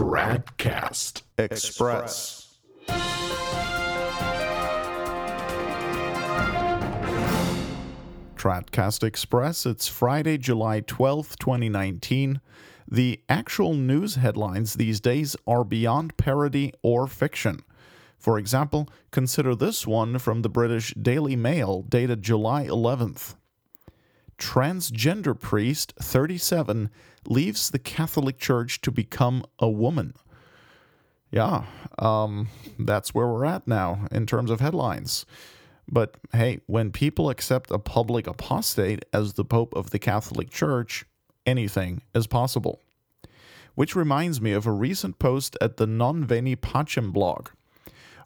Tradcast Express. Tradcast Express. It's Friday, July 12th, 2019. The actual news headlines these days are beyond parody or fiction. For example, consider this one from the British Daily Mail dated July 11th. Transgender priest 37 leaves the Catholic Church to become a woman. Yeah, um, that's where we're at now in terms of headlines. But hey, when people accept a public apostate as the Pope of the Catholic Church, anything is possible. Which reminds me of a recent post at the Non Veni Pacem blog.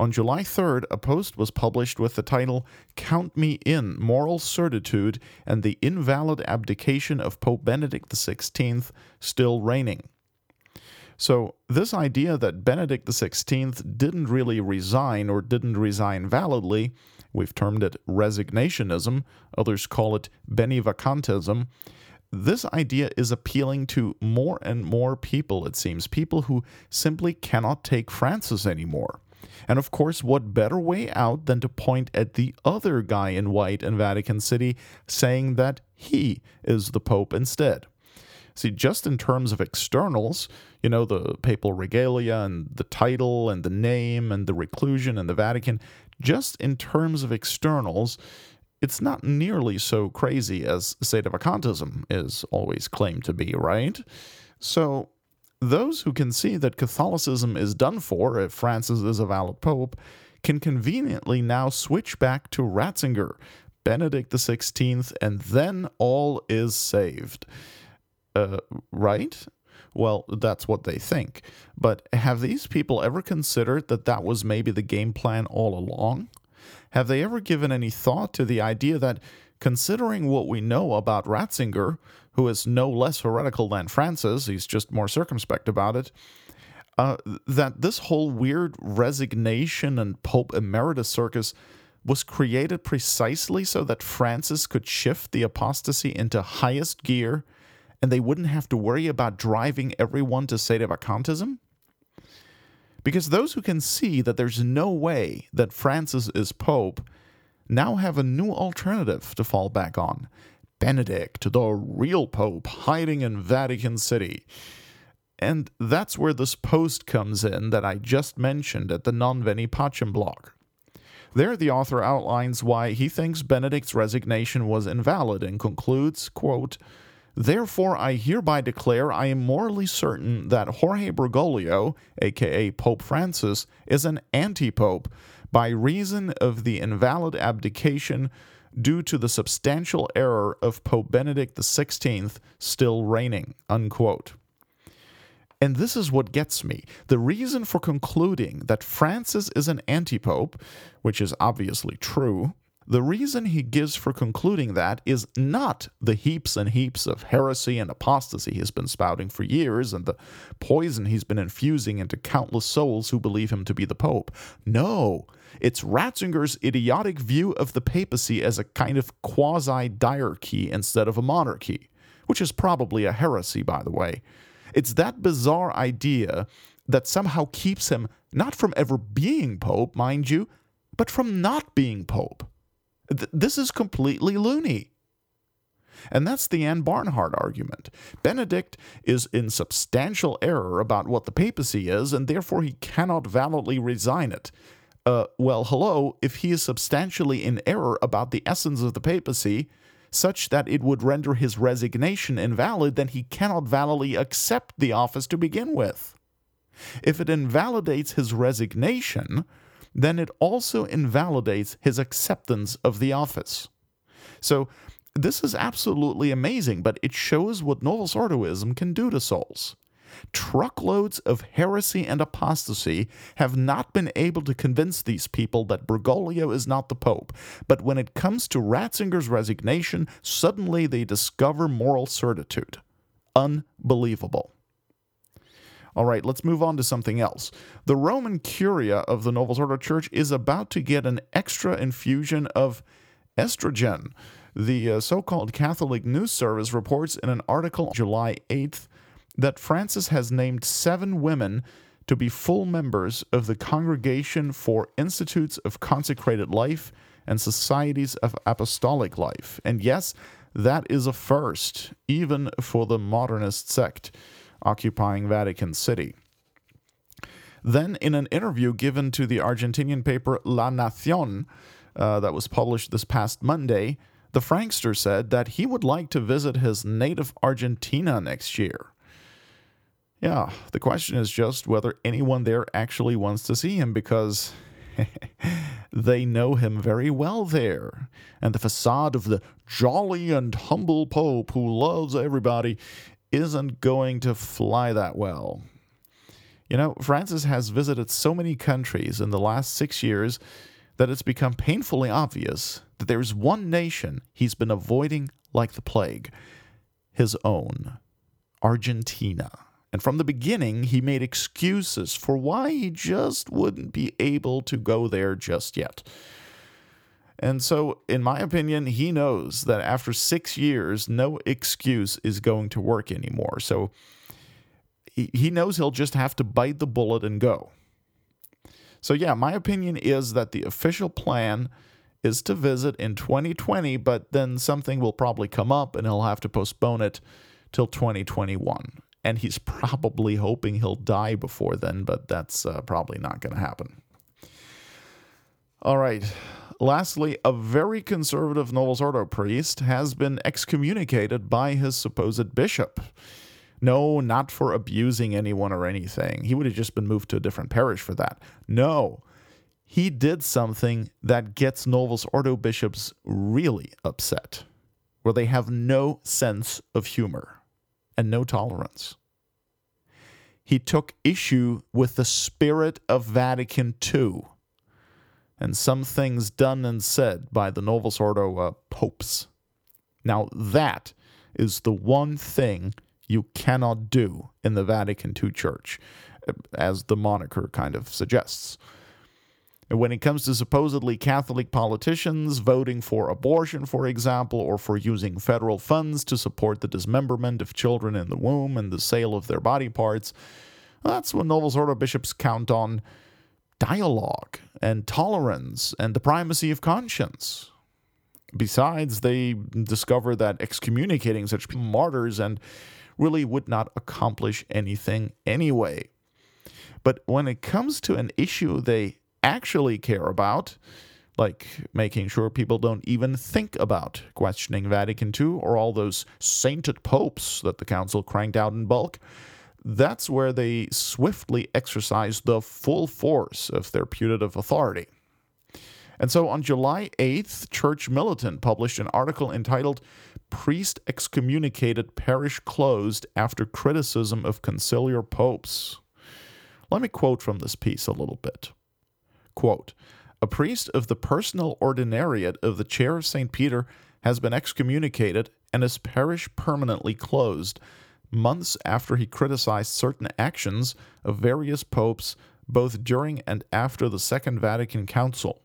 On July 3rd, a post was published with the title Count Me In Moral Certitude and the Invalid Abdication of Pope Benedict XVI Still Reigning. So, this idea that Benedict XVI didn't really resign or didn't resign validly, we've termed it resignationism, others call it benivacantism. This idea is appealing to more and more people, it seems, people who simply cannot take Francis anymore. And of course, what better way out than to point at the other guy in white in Vatican City saying that he is the Pope instead? See, just in terms of externals, you know, the papal regalia and the title and the name and the reclusion and the Vatican, just in terms of externals, it's not nearly so crazy as sedevacantism is always claimed to be, right? So, those who can see that Catholicism is done for if Francis is a valid pope can conveniently now switch back to Ratzinger, Benedict XVI, and then all is saved. Uh, right? Well, that's what they think. But have these people ever considered that that was maybe the game plan all along? Have they ever given any thought to the idea that, considering what we know about Ratzinger, who is no less heretical than Francis, he's just more circumspect about it, uh, that this whole weird resignation and Pope Emeritus circus was created precisely so that Francis could shift the apostasy into highest gear and they wouldn't have to worry about driving everyone to sedevacantism? Because those who can see that there's no way that Francis is Pope now have a new alternative to fall back on Benedict, the real Pope, hiding in Vatican City. And that's where this post comes in that I just mentioned at the Non Veni Pacem blog. There, the author outlines why he thinks Benedict's resignation was invalid and concludes, quote, Therefore, I hereby declare I am morally certain that Jorge Bergoglio, aka Pope Francis, is an anti pope by reason of the invalid abdication due to the substantial error of Pope Benedict XVI still reigning. Unquote. And this is what gets me. The reason for concluding that Francis is an anti pope, which is obviously true, the reason he gives for concluding that is not the heaps and heaps of heresy and apostasy he's been spouting for years and the poison he's been infusing into countless souls who believe him to be the Pope. No, it's Ratzinger's idiotic view of the papacy as a kind of quasi diarchy instead of a monarchy, which is probably a heresy, by the way. It's that bizarre idea that somehow keeps him not from ever being Pope, mind you, but from not being Pope. Th- this is completely loony. And that's the Ann Barnhardt argument. Benedict is in substantial error about what the papacy is, and therefore he cannot validly resign it. Uh, well, hello, if he is substantially in error about the essence of the papacy, such that it would render his resignation invalid, then he cannot validly accept the office to begin with. If it invalidates his resignation, then it also invalidates his acceptance of the office. So, this is absolutely amazing, but it shows what Novus Ordoism can do to souls. Truckloads of heresy and apostasy have not been able to convince these people that Bergoglio is not the Pope, but when it comes to Ratzinger's resignation, suddenly they discover moral certitude. Unbelievable. All right, let's move on to something else. The Roman Curia of the Novus Ordo Church is about to get an extra infusion of estrogen. The uh, so called Catholic News Service reports in an article July 8th that Francis has named seven women to be full members of the Congregation for Institutes of Consecrated Life and Societies of Apostolic Life. And yes, that is a first, even for the modernist sect occupying Vatican City. Then, in an interview given to the Argentinian paper La Nacion, uh, that was published this past Monday, the Frankster said that he would like to visit his native Argentina next year. Yeah, the question is just whether anyone there actually wants to see him because they know him very well there. And the facade of the jolly and humble Pope who loves everybody isn't going to fly that well. You know, Francis has visited so many countries in the last six years that it's become painfully obvious that there's one nation he's been avoiding like the plague his own Argentina. And from the beginning, he made excuses for why he just wouldn't be able to go there just yet. And so, in my opinion, he knows that after six years, no excuse is going to work anymore. So, he knows he'll just have to bite the bullet and go. So, yeah, my opinion is that the official plan is to visit in 2020, but then something will probably come up and he'll have to postpone it till 2021 and he's probably hoping he'll die before then, but that's uh, probably not going to happen. All right. Lastly, a very conservative Novus Ordo priest has been excommunicated by his supposed bishop. No, not for abusing anyone or anything. He would have just been moved to a different parish for that. No, he did something that gets Novus Ordo bishops really upset, where they have no sense of humor and no tolerance. He took issue with the spirit of Vatican II and some things done and said by the Novus Ordo uh, popes. Now, that is the one thing you cannot do in the Vatican II church, as the moniker kind of suggests. And when it comes to supposedly Catholic politicians voting for abortion, for example, or for using federal funds to support the dismemberment of children in the womb and the sale of their body parts, that's when Novus Ordo bishops count on dialogue and tolerance and the primacy of conscience. Besides, they discover that excommunicating such martyrs and really would not accomplish anything anyway. But when it comes to an issue they actually care about, like making sure people don't even think about questioning Vatican II or all those sainted popes that the Council cranked out in bulk, that's where they swiftly exercised the full force of their putative authority. And so on July 8th, Church Militant published an article entitled Priest Excommunicated Parish Closed After Criticism of Conciliar Popes. Let me quote from this piece a little bit. Quote, a priest of the personal ordinariate of the Chair of St. Peter has been excommunicated and his parish permanently closed months after he criticized certain actions of various popes both during and after the Second Vatican Council.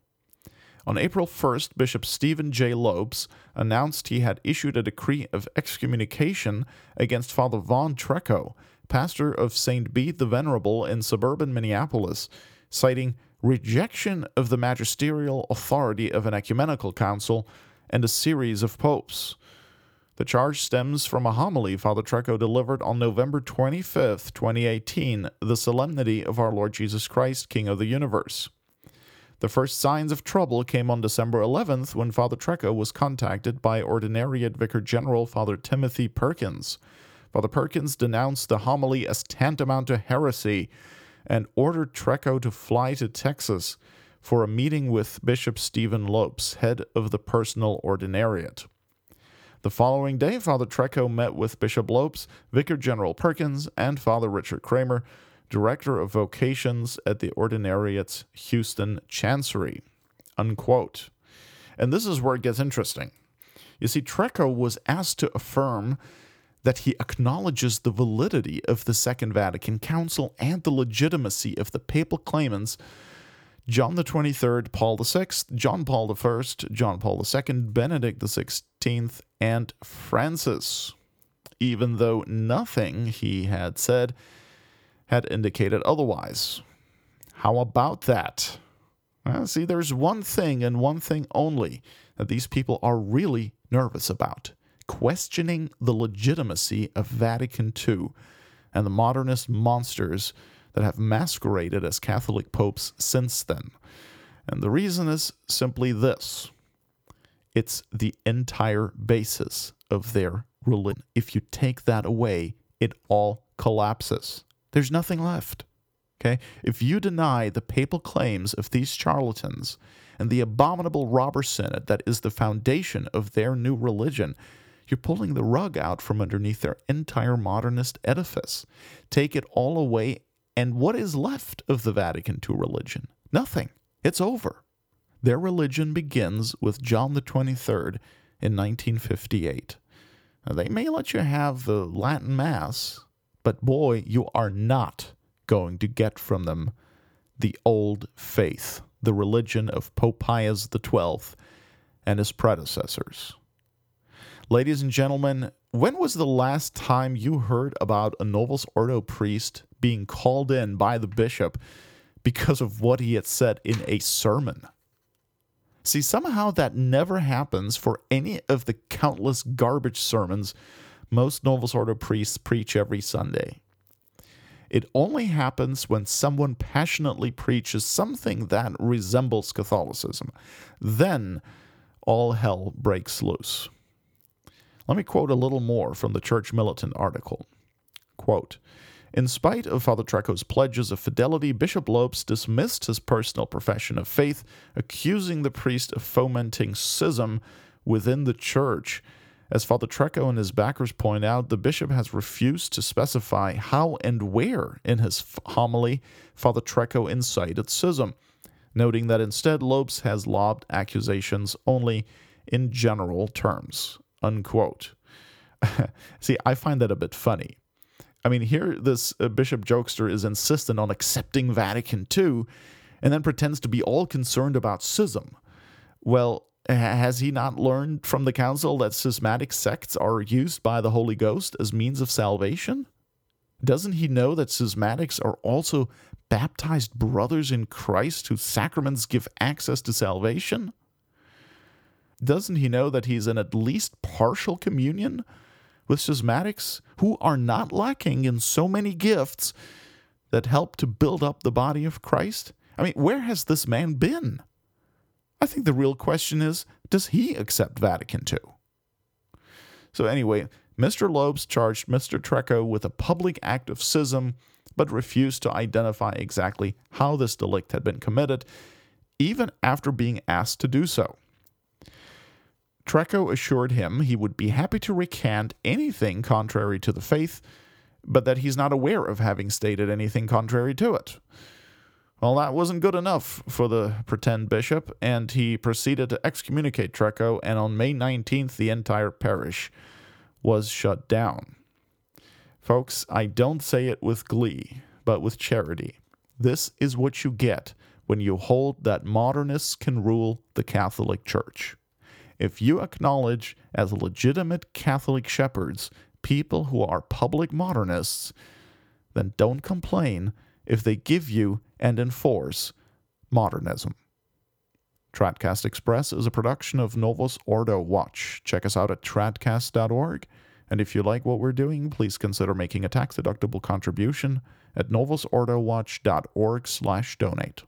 On April 1st, Bishop Stephen J. Lopes announced he had issued a decree of excommunication against Father Vaughn Treco, pastor of St. Bede the Venerable in suburban Minneapolis, citing rejection of the magisterial authority of an ecumenical council and a series of popes. The charge stems from a homily Father Treco delivered on November 25, 2018, the solemnity of our Lord Jesus Christ, King of the universe. The first signs of trouble came on December 11th when Father Treco was contacted by Ordinariate Vicar General Father Timothy Perkins. Father Perkins denounced the homily as tantamount to heresy and ordered Treco to fly to Texas for a meeting with Bishop Stephen Lopes, head of the Personal Ordinariate. The following day, Father Treco met with Bishop Lopes, Vicar General Perkins, and Father Richard Kramer, Director of Vocations at the Ordinariate's Houston Chancery. Unquote. And this is where it gets interesting. You see, Treco was asked to affirm that he acknowledges the validity of the Second Vatican Council and the legitimacy of the papal claimants John the 23rd, Paul VI, John Paul I, John Paul II, Benedict XVI, and Francis. even though nothing he had said had indicated otherwise. How about that? Well, see, there's one thing and one thing only that these people are really nervous about questioning the legitimacy of Vatican II and the modernist monsters that have masqueraded as Catholic popes since then. And the reason is simply this it's the entire basis of their religion. If you take that away, it all collapses. There's nothing left. Okay? If you deny the papal claims of these charlatans and the abominable robber synod that is the foundation of their new religion, you're pulling the rug out from underneath their entire modernist edifice. Take it all away, and what is left of the Vatican II religion? Nothing. It's over. Their religion begins with John the 23rd in 1958. Now, they may let you have the Latin Mass, but boy, you are not going to get from them the old faith, the religion of Pope Pius XII and his predecessors. Ladies and gentlemen, when was the last time you heard about a Novus Ordo priest being called in by the bishop because of what he had said in a sermon? See, somehow that never happens for any of the countless garbage sermons most Novus Ordo priests preach every Sunday. It only happens when someone passionately preaches something that resembles Catholicism. Then all hell breaks loose. Let me quote a little more from the Church Militant article. Quote, in spite of Father Treco's pledges of fidelity, Bishop Lopes dismissed his personal profession of faith, accusing the priest of fomenting schism within the church. As Father Treco and his backers point out, the bishop has refused to specify how and where in his homily Father Treco incited schism, noting that instead Lopes has lobbed accusations only in general terms unquote. See, I find that a bit funny. I mean, here this uh, Bishop Jokester is insistent on accepting Vatican II and then pretends to be all concerned about schism. Well, has he not learned from the council that schismatic sects are used by the Holy Ghost as means of salvation? Doesn't he know that schismatics are also baptized brothers in Christ whose sacraments give access to salvation? Doesn't he know that he's in at least partial communion with schismatics who are not lacking in so many gifts that help to build up the body of Christ? I mean, where has this man been? I think the real question is does he accept Vatican II? So, anyway, Mr. Lopes charged Mr. Treco with a public act of schism, but refused to identify exactly how this delict had been committed, even after being asked to do so. Treco assured him he would be happy to recant anything contrary to the faith, but that he's not aware of having stated anything contrary to it. Well, that wasn't good enough for the pretend bishop, and he proceeded to excommunicate Treco, and on May 19th, the entire parish was shut down. Folks, I don't say it with glee, but with charity. This is what you get when you hold that modernists can rule the Catholic Church if you acknowledge as legitimate Catholic shepherds people who are public modernists, then don't complain if they give you and enforce modernism. Tradcast Express is a production of Novus Ordo Watch. Check us out at tradcast.org. And if you like what we're doing, please consider making a tax-deductible contribution at novusordowatch.org slash donate.